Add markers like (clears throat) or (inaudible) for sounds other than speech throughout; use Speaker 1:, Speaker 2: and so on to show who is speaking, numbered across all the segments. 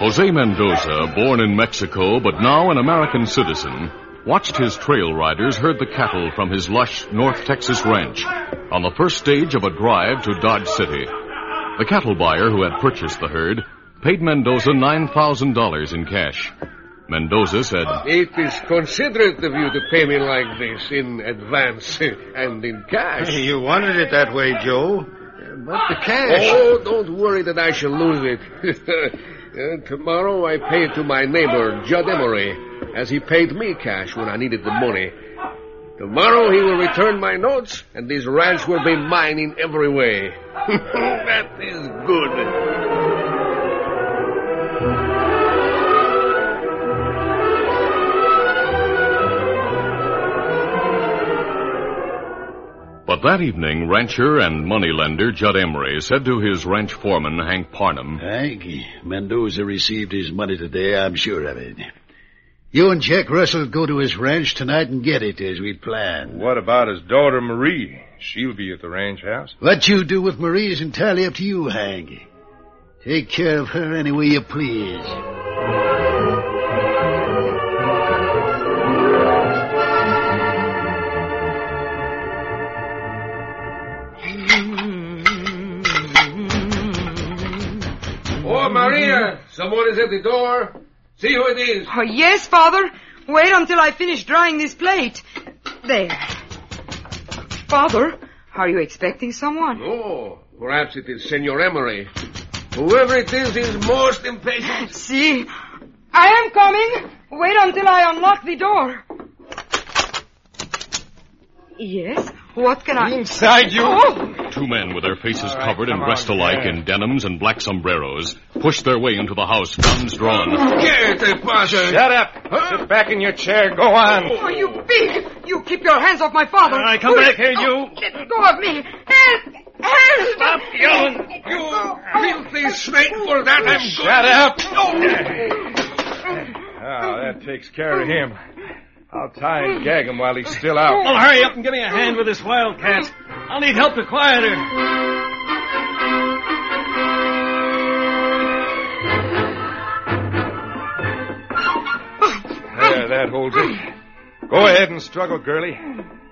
Speaker 1: Jose Mendoza, born in Mexico but now an American citizen, watched his trail riders herd the cattle from his lush North Texas ranch on the first stage of a drive to Dodge City. The cattle buyer who had purchased the herd paid Mendoza $9,000 in cash. Mendoza said,
Speaker 2: It is considerate of you to pay me like this in advance and in cash.
Speaker 3: You wanted it that way, Joe. But the cash.
Speaker 2: Oh, don't worry that I shall lose it. (laughs) Uh, tomorrow I pay it to my neighbor, Judd Emery, as he paid me cash when I needed the money. Tomorrow he will return my notes, and this ranch will be mine in every way. (laughs) that is good.
Speaker 1: But that evening, rancher and moneylender Judd Emery said to his ranch foreman, Hank Parnham,
Speaker 3: Hank, Mendoza received his money today, I'm sure of it. You and Jack Russell go to his ranch tonight and get it as we'd planned.
Speaker 4: What about his daughter Marie? She'll be at the ranch house.
Speaker 3: What you do with Marie is entirely up to you, Hank. Take care of her any way you please.
Speaker 2: Oh, Maria, someone is at the door. See who it is.
Speaker 5: Oh, yes, Father. Wait until I finish drying this plate. There. Father, are you expecting someone?
Speaker 2: Oh, perhaps it is Senor Emery. Whoever it is is most impatient. (laughs)
Speaker 5: See, I am coming. Wait until I unlock the door. Yes? What can I...
Speaker 4: Inside you.
Speaker 5: Oh!
Speaker 1: Two men with their faces
Speaker 4: All right,
Speaker 1: covered and dressed alike
Speaker 4: yeah.
Speaker 1: in denims and black sombreros pushed their way into the house, guns drawn.
Speaker 2: ¿Qué te pasa?
Speaker 4: Shut up. Sit back in your chair. Go on.
Speaker 5: Oh, you big! You keep your hands off my father!
Speaker 4: All right, come back here, you.
Speaker 5: Oh, Let go of me! Help! Help!
Speaker 4: Stop yelling.
Speaker 2: You filthy snake, for that I'm
Speaker 4: Shut up. Oh, that takes care of him. I'll tie and gag him while he's still out.
Speaker 6: Well, hurry up and give me a hand with this wildcat. I'll need help to quiet her.
Speaker 4: There, that holds it. Go ahead and struggle, girlie.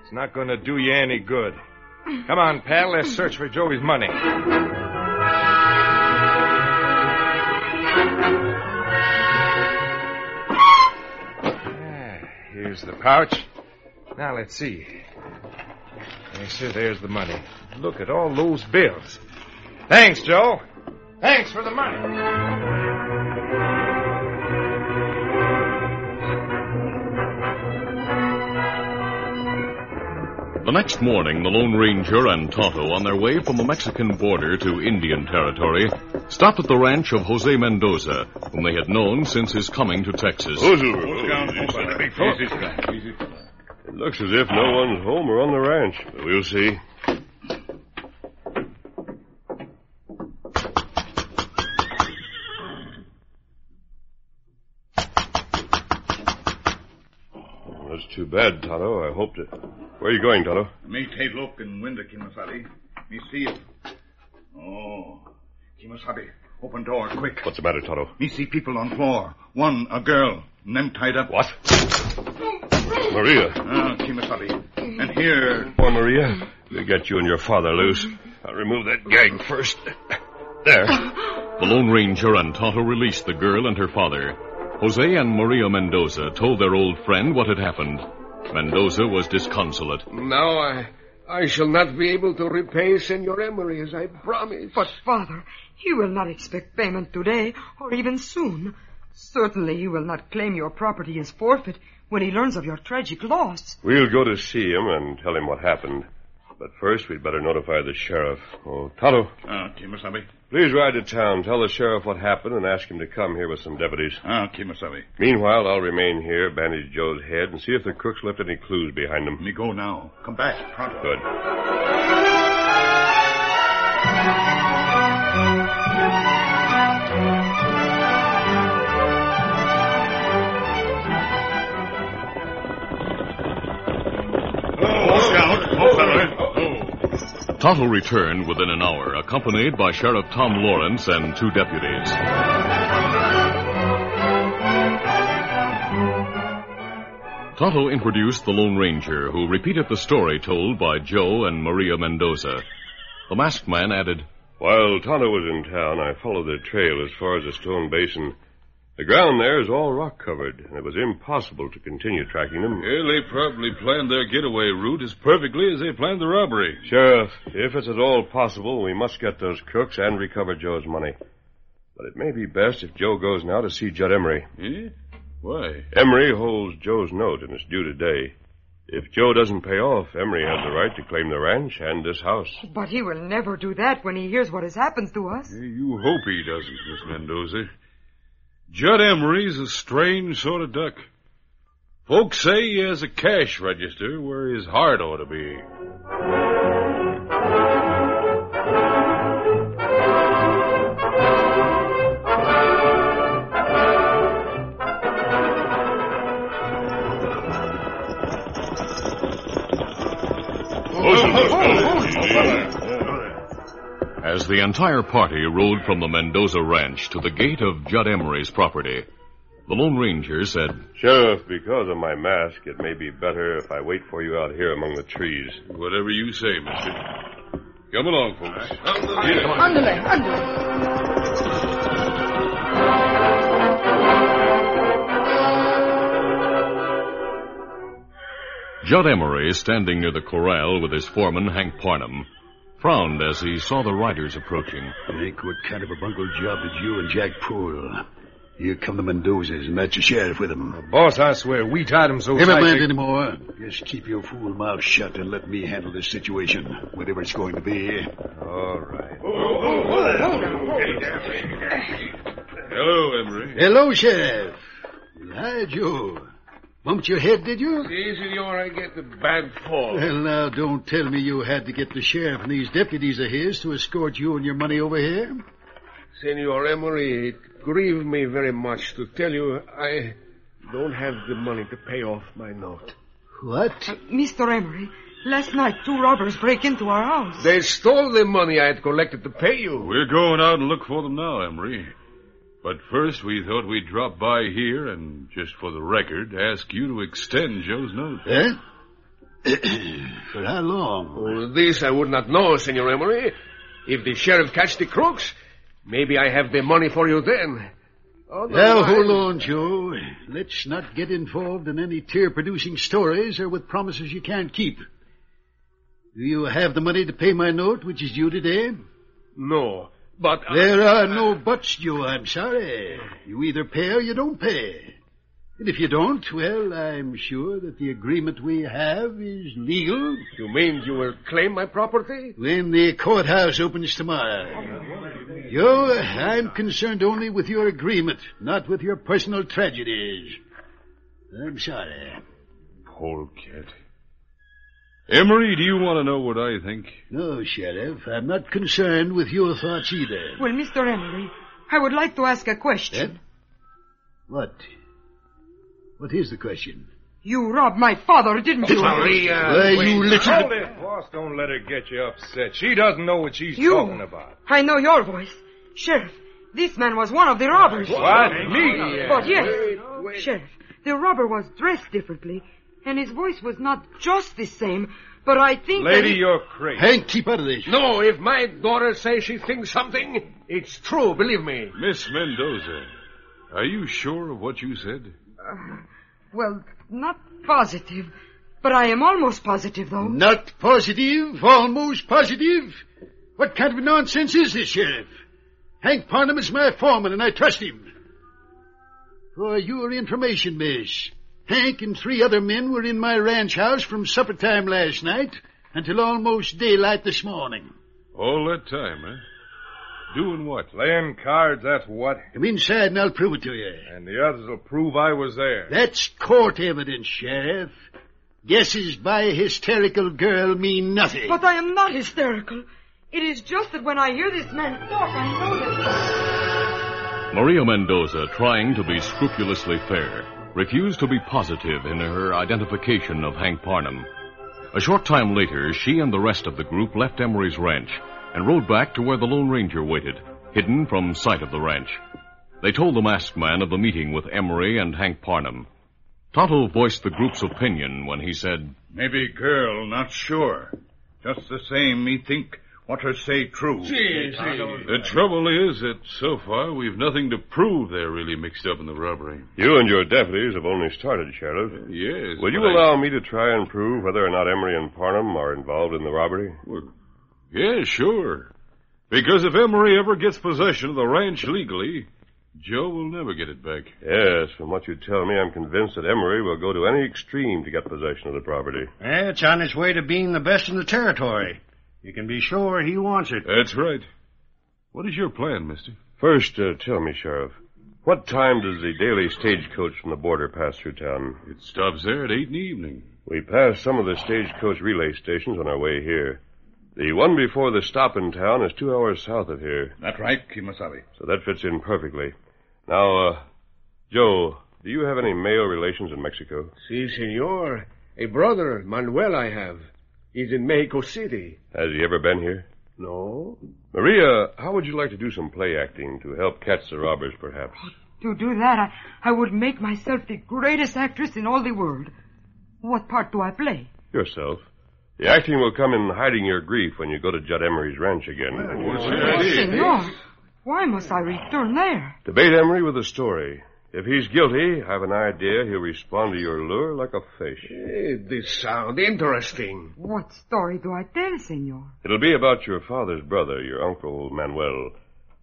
Speaker 4: It's not going to do you any good. Come on, pal. Let's search for Joey's money. The pouch. Now let's see. Yes, sir, there's the money. Look at all those bills. Thanks, Joe. Thanks for the money.
Speaker 1: The next morning, the Lone Ranger and Tonto, on their way from the Mexican border to Indian territory, stopped at the ranch of Jose Mendoza, whom they had known since his coming to Texas.
Speaker 7: It looks as if no one's home or on the ranch, but we'll see. That's too bad, Tonto. I hoped it. Where are you going, Tonto?
Speaker 8: Me take look in window, Kimasabi. Me see it. Oh, Kimasabi, open door quick.
Speaker 7: What's the matter, Tonto?
Speaker 8: Me see people on floor. One, a girl, and them tied up.
Speaker 7: What? Maria.
Speaker 8: Ah, Kimasabi. And here,
Speaker 7: Poor Maria. We'll get you and your father loose. I'll remove that gag first. There.
Speaker 1: The Lone Ranger and Tonto released the girl and her father. Jose and Maria Mendoza told their old friend what had happened. Mendoza was disconsolate.
Speaker 2: Now I, I shall not be able to repay Senor Emery as I promised.
Speaker 5: But, Father, he will not expect payment today or even soon. Certainly he will not claim your property as forfeit when he learns of your tragic loss.
Speaker 7: We'll go to see him and tell him what happened. But first, we'd better notify the sheriff. Oh, Tonto,
Speaker 8: ah, Kimasabi.
Speaker 7: please ride to town. Tell the sheriff what happened and ask him to come here with some deputies.
Speaker 8: Ah, Kimasabi.
Speaker 7: Meanwhile, I'll remain here, bandage Joe's head, and see if the crooks left any clues behind them.
Speaker 8: Me go now. Come back, pronto.
Speaker 7: Good.
Speaker 1: Tonto returned within an hour, accompanied by Sheriff Tom Lawrence and two deputies. Tonto introduced the Lone Ranger, who repeated the story told by Joe and Maria Mendoza. The masked man added,
Speaker 7: While Tonto was in town, I followed their trail as far as the stone basin. The ground there is all rock covered, and it was impossible to continue tracking them.
Speaker 9: Yeah, they probably planned their getaway route as perfectly as they planned the robbery.
Speaker 7: Sheriff, if it's at all possible, we must get those crooks and recover Joe's money. But it may be best if Joe goes now to see Judd Emery.
Speaker 9: Eh? Why?
Speaker 7: Emery holds Joe's note, and it's due today. If Joe doesn't pay off, Emery has the right to claim the ranch and this house.
Speaker 5: But he will never do that when he hears what has happened to us.
Speaker 9: Eh, You hope he doesn't, Miss Mendoza. Judd Emery's a strange sort of duck. Folks say he has a cash register where his heart ought to be.
Speaker 1: As the entire party rode from the Mendoza ranch to the gate of Judd Emery's property, the Lone Ranger said,
Speaker 7: Sheriff, because of my mask, it may be better if I wait for you out here among the trees.
Speaker 9: Whatever you say, mister. Come along, folks.
Speaker 5: Underlay, underlay.
Speaker 1: Judd Emery, standing near the corral with his foreman, Hank Parnham, frowned as he saw the riders approaching.
Speaker 3: Hank, what kind of a bungled job did you and Jack pull? Here come the Mendozas, and that's your sheriff with them.
Speaker 4: Boss, I swear, we tied him so
Speaker 3: Never
Speaker 4: tight.
Speaker 3: mind
Speaker 4: they-
Speaker 3: anymore. Just keep your fool mouth shut and let me handle this situation, whatever it's going to be.
Speaker 4: All right.
Speaker 9: Hello, Emery.
Speaker 3: Hello, Sheriff. Hi, Joe. Bumped your head, did you?
Speaker 2: See, senor, I get the bad fall.
Speaker 3: Well, now, don't tell me you had to get the sheriff and these deputies of his to escort you and your money over here.
Speaker 2: Senor Emery, it grieved me very much to tell you I don't have the money to pay off my note.
Speaker 3: What?
Speaker 5: Uh, Mr. Emery, last night two robbers break into our house.
Speaker 2: They stole the money I had collected to pay you.
Speaker 9: We're going out and look for them now, Emery. But first, we thought we'd drop by here and, just for the record, ask you to extend Joe's note.
Speaker 3: Eh? (clears throat) For how long?
Speaker 2: Oh, this I would not know, Senor Emery. If the sheriff catch the crooks, maybe I have the money for you then.
Speaker 3: Now,
Speaker 2: Otherwise-
Speaker 3: hold on, Joe. Let's not get involved in any tear-producing stories or with promises you can't keep. Do you have the money to pay my note, which is due today?
Speaker 2: No, but... I-
Speaker 3: There are no buts, Joe. I'm sorry. You either pay or you don't pay. And if you don't, well, I'm sure that the agreement we have is legal.
Speaker 2: You mean you will claim my property?
Speaker 3: When the courthouse opens tomorrow. Joe, I'm concerned only with your agreement, not with your personal tragedies. I'm sorry.
Speaker 9: Poor cat. Emery, do you want to know what I think?
Speaker 3: No, Sheriff, I'm not concerned with your thoughts either.
Speaker 5: Well, Mr. Emery, I would like to ask a question. Eh?
Speaker 3: What? What is the question?
Speaker 5: You robbed my father, didn't you?
Speaker 2: Maria, uh,
Speaker 3: Why,
Speaker 2: wait.
Speaker 3: you little...
Speaker 4: Hold it, boss. Don't let her get you upset. She doesn't know what she's
Speaker 5: You.
Speaker 4: talking about.
Speaker 5: I know your voice. Sheriff, this man was one of the robbers.
Speaker 4: What? Me?
Speaker 5: But yes,
Speaker 2: Wait, wait.
Speaker 5: Sheriff, the robber was dressed differently, and his voice was not just the same, but I think
Speaker 4: Lady,
Speaker 5: he-
Speaker 4: you're crazy.
Speaker 3: Hank, keep out of this.
Speaker 2: No, if my daughter says she thinks something, it's true, believe me.
Speaker 9: Miss Mendoza, are you sure of what you said?
Speaker 5: Uh, well, not positive, but I am almost positive, though.
Speaker 3: Not positive, almost positive. What kind of nonsense is this, Sheriff? Hank Parnham is my foreman, and I trust him. For your information, miss, Hank and three other men were in my ranch house from supper time last night until almost daylight this morning.
Speaker 9: All that time, eh? Doing what?
Speaker 4: Playing cards, that's what.
Speaker 3: Come inside and I'll prove it to you.
Speaker 4: And the others will prove I was there.
Speaker 3: That's court evidence, Sheriff. Guesses by a hysterical girl mean nothing.
Speaker 5: But I am not hysterical. It is just that when I hear this man talk, I know that...
Speaker 1: Maria Mendoza, trying to be scrupulously fair, refused to be positive in her identification of Hank Parnham. A short time later, she and the rest of the group left Emery's ranch and rode back to where the Lone Ranger waited, hidden from sight of the ranch. They told the masked man of the meeting with Emery and Hank Parnham. Tonto voiced the group's opinion when he said,
Speaker 8: Maybe girl, not sure. Just the same, me think what her say true.
Speaker 9: The trouble is that so far we've nothing to prove they're really mixed up in the robbery.
Speaker 7: You and your deputies have only started, Sheriff.
Speaker 9: Yes.
Speaker 7: Will you
Speaker 9: but I-
Speaker 7: allow me to try and prove whether or not Emery and Parnham are involved in the robbery?
Speaker 9: Well, yeah, sure. Because if Emery ever gets possession of the ranch legally, Joe will never get it back.
Speaker 7: Yes, from what you tell me, I'm convinced that Emery will go to any extreme to get possession of the property.
Speaker 10: Eh, it's on its way to being the best in the territory. You can be sure he wants it.
Speaker 9: That's right. What is your plan, mister?
Speaker 7: First, uh, tell me, Sheriff, what time does the daily stagecoach from the border pass through town?
Speaker 9: It stops there at eight in the evening.
Speaker 7: We passed some of the stagecoach relay stations on our way here. The one before the stop in town is two hours south of here,
Speaker 8: That right, Kimasabi?
Speaker 7: so that fits in perfectly. Now, uh, Joe, do you have any male relations in Mexico?
Speaker 2: Si, senor. A brother, Manuel, I have. He's in Mexico City.
Speaker 7: Has he ever been here?
Speaker 2: No?
Speaker 7: Maria, how would you like to do some play acting to help catch the robbers, perhaps?
Speaker 5: Oh, to do that, I, I would make myself the greatest actress in all the world. What part do I play?
Speaker 7: Yourself. The acting will come in hiding your grief when you go to Judd Emery's ranch again.
Speaker 5: Oh, senor, why must I return there?
Speaker 7: To bait Emery with a story. If he's guilty, I've an idea he'll respond to your lure like a fish.
Speaker 2: Eh, this sounds interesting.
Speaker 5: What story do I tell, senor?
Speaker 7: It'll be about your father's brother, your uncle Manuel.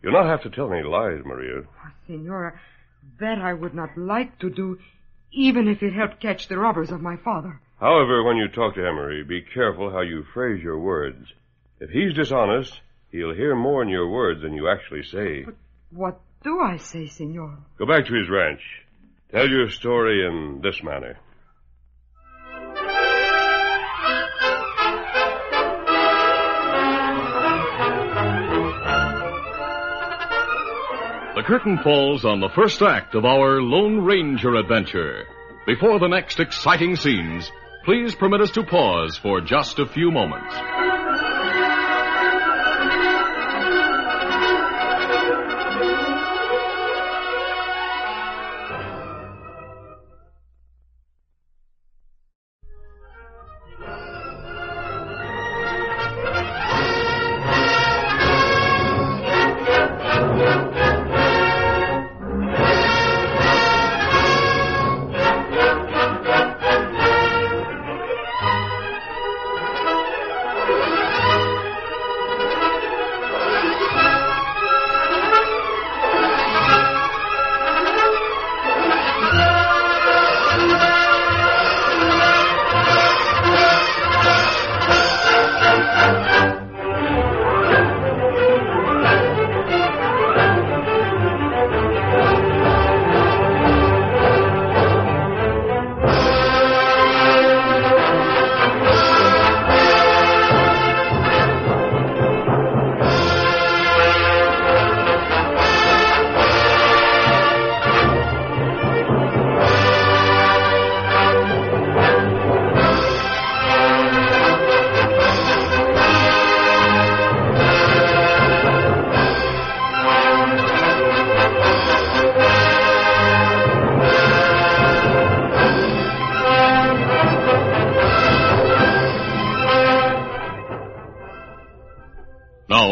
Speaker 7: You'll not have to tell any lies, Maria.
Speaker 5: Oh, senor, That I would not like to do, even if it helped catch the robbers of my father.
Speaker 7: However, when you talk to Emery, be careful how you phrase your words. If he's dishonest, he'll hear more in your words than you actually say.
Speaker 5: But what do I say, senor?
Speaker 7: Go back to his ranch. Tell your story in this manner.
Speaker 1: The curtain falls on the first act of our Lone Ranger adventure. Before the next exciting scenes, please permit us to pause for just a few moments.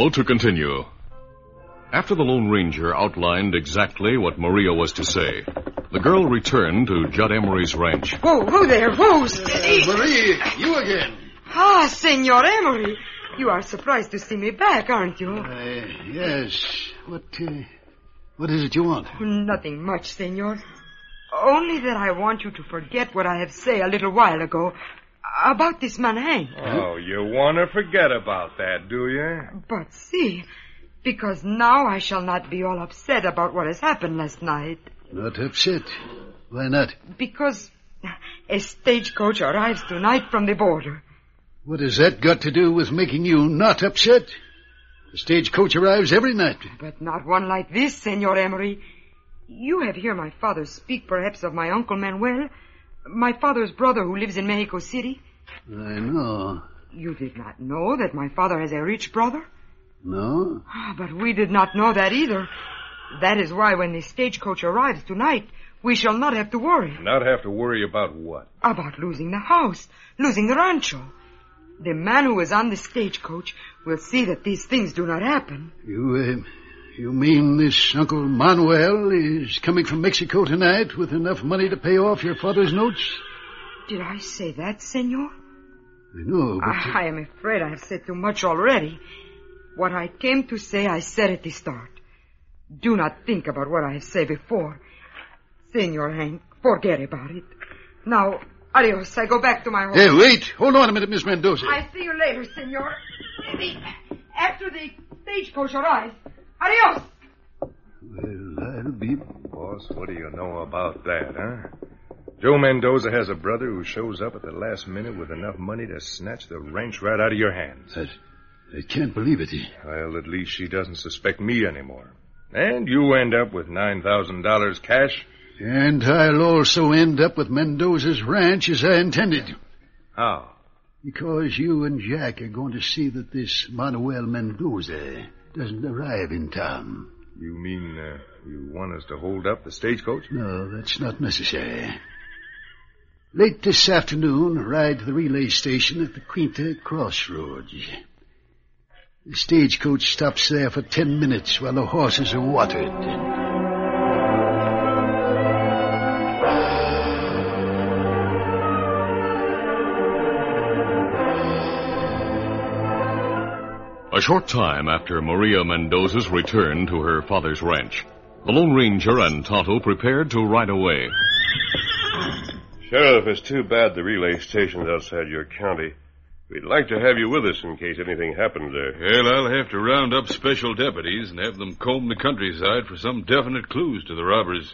Speaker 1: Now to continue. After the Lone Ranger outlined exactly what Maria was to say, the girl returned to Judd Emery's ranch.
Speaker 5: Who, who there? Who? Steady.
Speaker 3: Marie, you again.
Speaker 5: Ah, Senor Emery. You are surprised to see me back, aren't you?
Speaker 3: Uh, yes. What, uh, what is it you want?
Speaker 5: Nothing much, Senor. Only that I want you to forget what I have said a little while ago about this man Hank.
Speaker 4: Oh, you want to forget about that, do you?
Speaker 5: But see, because now I shall not be all upset about what has happened last night.
Speaker 3: Not upset. Why not?
Speaker 5: Because a stagecoach arrives tonight from the border.
Speaker 3: What has that got to do with making you not upset? The stagecoach arrives every night.
Speaker 5: But not one like this, Senor Emery. You have heard my father speak perhaps of my Uncle Manuel, my father's brother who lives in Mexico City.
Speaker 3: I know.
Speaker 5: You did not know that my father has a rich brother?
Speaker 3: No?
Speaker 5: Ah, But we did not know that either. That is why when the stagecoach arrives tonight, we shall not have to worry
Speaker 4: Not have to worry about what?
Speaker 5: about losing the house, losing the rancho. The man who is on the stagecoach will see that these things do not happen.
Speaker 3: You, uh, you mean this Uncle Manuel is coming from Mexico tonight with enough money to pay off your father's notes?
Speaker 5: Did I say that, senor?
Speaker 3: I know, but... uh,
Speaker 5: I am afraid I have said too much already. What I came to say, I said at the start. Do not think about what I have said before. Senor Hank, forget about it. Now, adios. I go back to my home.
Speaker 3: Hey, wait. Hold on a minute, Miss Mendoza.
Speaker 5: I see you later, senor. The- After the stagecoach arrives. Adios.
Speaker 3: Well, I'll be...
Speaker 4: Boss, what do you know about that, huh? Joe Mendoza has a brother who shows up at the last minute with enough money to snatch the ranch right out of your hands.
Speaker 3: I, I can't believe it.
Speaker 4: Well, at least she doesn't suspect me anymore. And you end up with $9,000 cash.
Speaker 3: And I'll also end up with Mendoza's ranch as I intended.
Speaker 4: How?
Speaker 3: Because you and Jack are going to see that this Manuel Mendoza doesn't arrive in time.
Speaker 4: You mean uh, you want us to hold up the stagecoach?
Speaker 3: No, that's not necessary. Late this afternoon, ride to the relay station at the Quinta Crossroads. The stagecoach stops there for ten minutes while the horses are watered.
Speaker 1: A short time after Maria Mendoza's return to her father's ranch, The Lone Ranger and Tonto prepared to ride away.
Speaker 7: Sheriff, it's too bad the relay station's outside your county. We'd like to have you with us in case anything happens there.
Speaker 9: Well, I'll have to round up special deputies and have them comb the countryside for some definite clues to the robbers.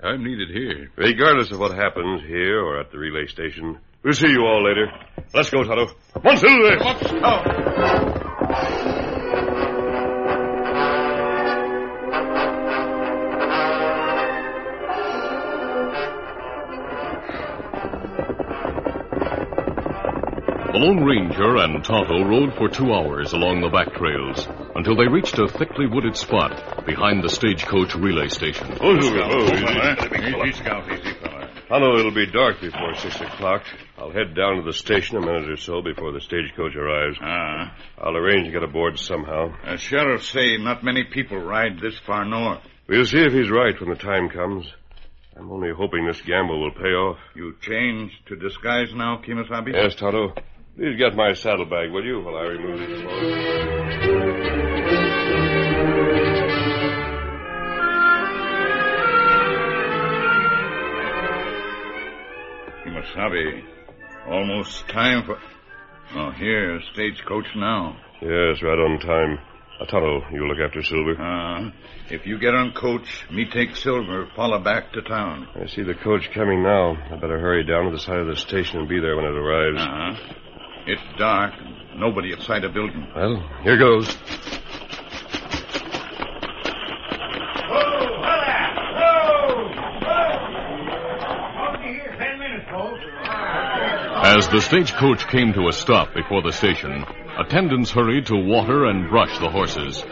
Speaker 9: I'm needed here.
Speaker 7: Regardless of what happens here or at the relay station, we'll see you all later. Let's go, Tonto. Come on, Silver.
Speaker 1: The Lone Ranger and Tonto rode for two hours along the back trails until they reached a thickly wooded spot behind the stagecoach relay station.
Speaker 7: Oh. Tonto, it'll be dark before six o'clock. I'll head down to the station a minute or so before the stagecoach arrives.
Speaker 8: Ah.
Speaker 7: I'll arrange to get aboard somehow.
Speaker 8: The sheriff say not many people ride this far north.
Speaker 7: We'll see if he's right when the time comes. I'm only hoping this gamble will pay off.
Speaker 8: You change to disguise now, Kimasabi?
Speaker 7: Yes, Tonto. Please get my saddlebag, will you, while I remove clothes?
Speaker 8: Kimasabi, almost time for... Oh, here, stagecoach now.
Speaker 7: Yes, right on time. Uh, Tonto, you look after Silver.
Speaker 8: Uh, if you get on coach, me take Silver, follow back to town.
Speaker 7: I see the coach coming now. I better hurry down to the side of the station and be there when it arrives.
Speaker 8: Uh-huh. It's dark. Nobody outside the building.
Speaker 7: Well, here goes.
Speaker 1: As the stagecoach came to a stop before the station, attendants hurried to water and brush the horses.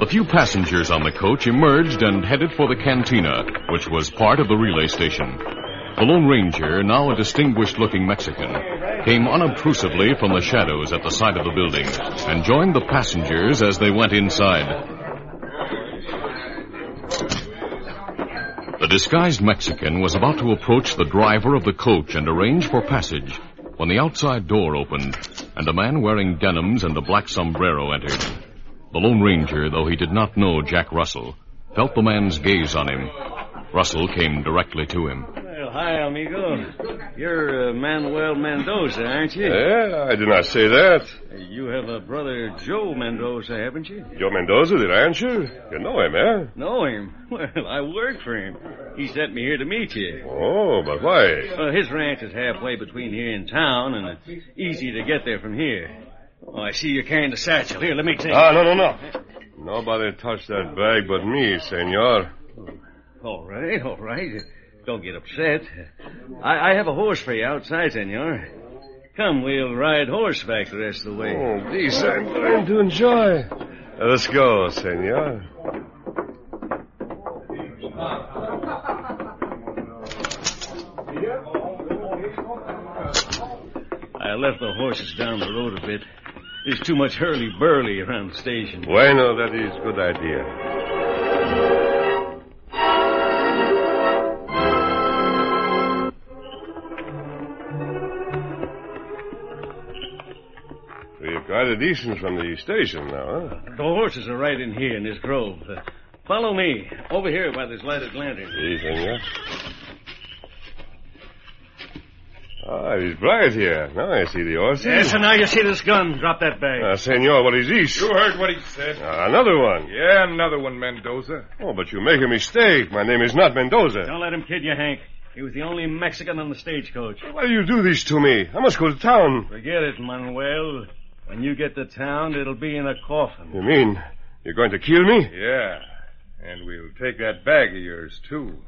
Speaker 1: The few passengers on the coach emerged and headed for the cantina, which was part of the relay station. The Lone Ranger, now a distinguished looking Mexican, came unobtrusively from the shadows at the side of the building and joined the passengers as they went inside. The disguised Mexican was about to approach the driver of the coach and arrange for passage when the outside door opened and a man wearing denims and a black sombrero entered. The Lone Ranger, though he did not know Jack Russell, felt the man's gaze on him. Russell came directly to him.
Speaker 6: Well, hi, amigo. You're uh, Manuel Mendoza, aren't you?
Speaker 7: Yeah, I did not say that.
Speaker 6: You have a brother, Joe Mendoza, haven't you?
Speaker 7: Joe Mendoza, the rancher? You know him, eh?
Speaker 6: Know him? (laughs) Well, I work for him. He sent me here to meet you.
Speaker 7: Oh, but why?
Speaker 6: Well, his ranch is halfway between here and town, and it's easy to get there from here. Oh, I see you're carrying the satchel. Here, let me take
Speaker 7: Ah, no, no, no. Nobody touched that bag but me, senor.
Speaker 6: All right, all right. Don't get upset. I, I have a horse for you outside, senor. Come, we'll ride horseback the rest of the way.
Speaker 7: Oh, these I'm going to enjoy. Let's go, senor.
Speaker 6: I left the horses down the road a bit. There's too much hurly-burly around the station.
Speaker 7: Bueno, that is a good idea. We've got a distance from the station now, huh?
Speaker 6: The horses are right in here in this grove. Uh, follow me. Over here by this lighted lantern.
Speaker 7: See, senor? Ah, it is bright here. Now I see the horses.
Speaker 6: Yes, and now you see this gun. Drop that bag.
Speaker 7: Ah, senor, what is this?
Speaker 4: You heard what he said.
Speaker 7: Ah, another one.
Speaker 4: Yeah, another one, Mendoza.
Speaker 7: Oh, but you make a mistake. My name is not Mendoza.
Speaker 6: Don't let him kid you, Hank. He was the only Mexican on the stagecoach.
Speaker 7: Why do you do this to me? I must go to town.
Speaker 6: Forget it, Manuel. When you get to town, it'll be in a coffin.
Speaker 7: You mean you're going to kill me?
Speaker 4: Yeah. And we'll take that bag of yours, too.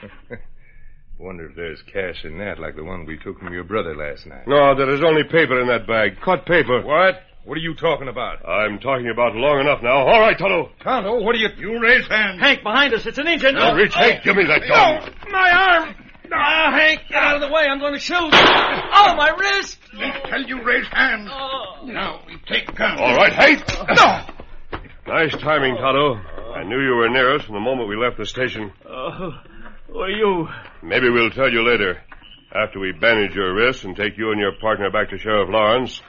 Speaker 4: (laughs) Wonder if there's cash in that like the one we took from your brother last night.
Speaker 7: No, there is only paper in that bag. Cut paper.
Speaker 4: What? What are you talking about?
Speaker 7: I'm talking about long enough now. All right, Tonto.
Speaker 4: Tonto, what are you... You raise hands.
Speaker 6: Hank, behind us. It's an engine.
Speaker 7: Now, reach, Hank, give me that gun.
Speaker 6: No, my arm. Ah, Hank, get out of the way. I'm going to shoot. Oh, my wrist.
Speaker 8: I tell you, raise hands.
Speaker 6: Oh.
Speaker 8: Now, we take guns.
Speaker 7: All right, Hank. No. Nice timing, Tonto. I knew you were near us from the moment we left the station.
Speaker 6: Oh, who are you?
Speaker 7: Maybe we'll tell you later. After we bandage your wrists and take you and your partner back to Sheriff Lawrence.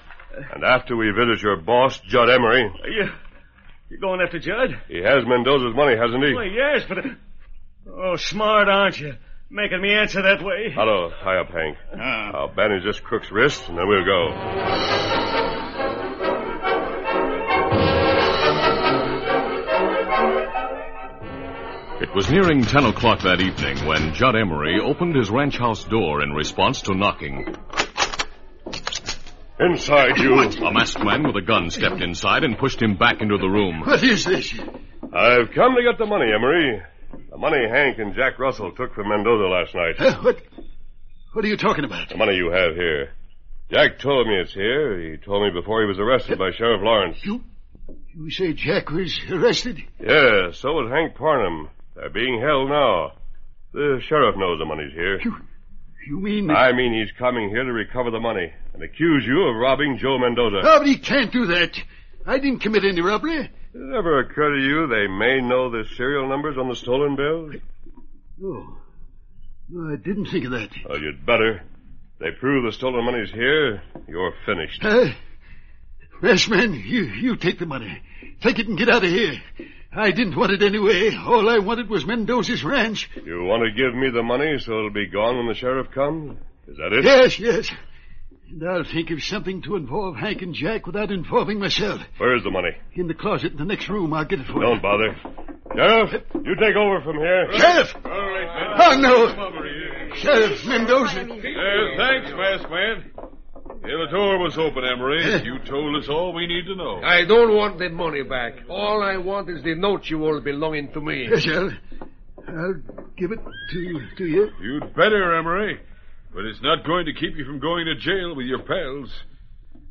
Speaker 7: And after we visit your boss, Judd Emery.
Speaker 6: You, You going after Judd?
Speaker 7: He has Mendoza's money, hasn't he?
Speaker 6: Why, yes, but... Oh, smart, aren't you? Making me answer that way.
Speaker 7: Tonto, tie up Hank. I'll bandage this crook's wrist, and then we'll go.
Speaker 1: It was nearing 10 o'clock that evening when Judd Emery opened his ranch house door in response to knocking.
Speaker 7: Inside, you.
Speaker 1: A masked man with a gun stepped inside and pushed him back into the room.
Speaker 3: What is this?
Speaker 7: I've come to get the money, Emery. The money Hank and Jack Russell took from Mendoza last night.
Speaker 3: Huh, what? What are you talking about?
Speaker 7: The money you have here. Jack told me it's here. He told me before he was arrested uh, by Sheriff Lawrence.
Speaker 3: You, you say Jack was arrested?
Speaker 7: Yeah, so was Hank Parnham. They're being held now. The sheriff knows the money's here.
Speaker 3: You, you mean?
Speaker 7: I mean he's coming here to recover the money and accuse you of robbing Joe Mendoza.
Speaker 3: Oh, but he can't do that. I didn't commit any robbery.
Speaker 7: Did it ever occur to you they may know the serial numbers on the stolen bills?
Speaker 3: Oh. No, I didn't think of that.
Speaker 7: Well, you'd better. They prove the stolen money's here. You're finished.
Speaker 3: Uh, Masked man, you, you take the money. Take it and get out of here. I didn't want it anyway. All I wanted was Mendoza's ranch.
Speaker 7: You want to give me the money so it'll be gone when the sheriff comes? Is that it?
Speaker 3: Yes, yes. And I'll think of something to involve Hank and Jack without involving myself.
Speaker 7: Where's the money?
Speaker 3: In the closet in the next room. I'll get it for you.
Speaker 7: Don't bother. Sheriff, you take over from here.
Speaker 3: Sheriff!
Speaker 9: All right,
Speaker 3: Oh, no.
Speaker 9: Come over here.
Speaker 3: Sheriff Mendoza.
Speaker 9: Uh, thanks, masked man. Yeah, the door was open, Emery. You told us all we need to know.
Speaker 2: I don't want that money back. All I want is the note you all belonging to me.
Speaker 3: Yes, I'll, I'll give it to, to you.
Speaker 9: You'd better, Emery. But it's not going to keep you from going to jail with your pals.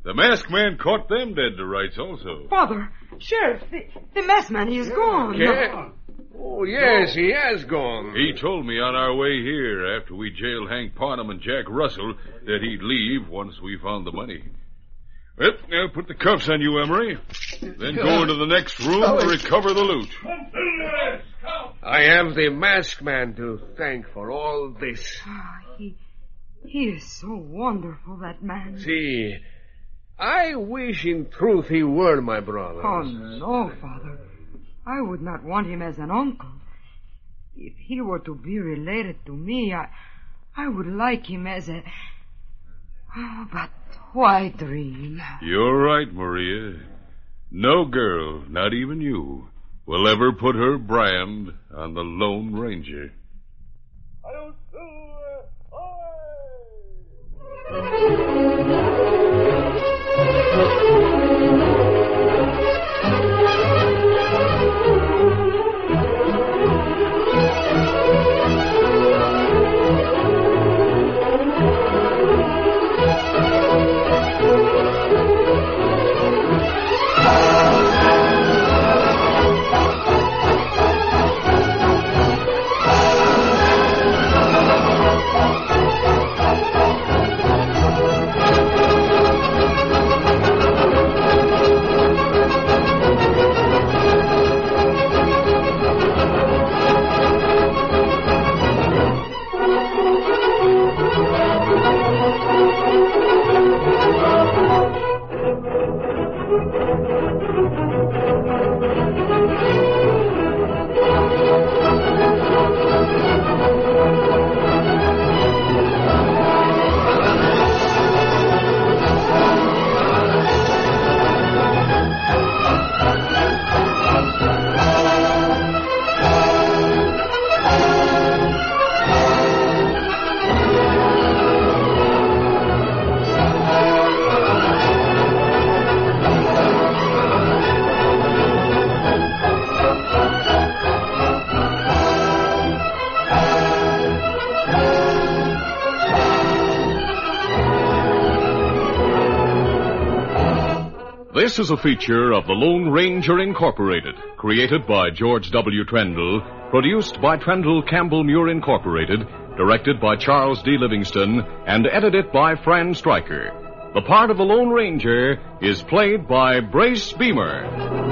Speaker 9: The masked man caught them dead to rights also.
Speaker 5: Father, Sheriff, the, the masked man, he is gone.
Speaker 2: Yeah. Oh, yes, he has gone.
Speaker 9: He told me on our way here, after we jailed Hank Parnham and Jack Russell, that he'd leave once we found the money. Well, now put the cuffs on you, Emery. Then go into the next room to recover the loot.
Speaker 2: I have the masked man to thank for all this.
Speaker 5: Ah, He, he is so wonderful, that man.
Speaker 2: See, I wish in truth he were my brother.
Speaker 5: Oh, no, Father. I would not want him as an uncle. If he were to be related to me, I, I would like him as a. Oh, but why dream?
Speaker 9: You're right, Maria. No girl, not even you, will ever put her brand on the Lone Ranger. Thank you. This is a feature of the Lone Ranger Incorporated, created by George W. Trendle, produced by Trendle Campbell Muir Incorporated, directed by Charles D. Livingston, and edited by Fran Stryker. The part of the Lone Ranger is played by Brace Beemer.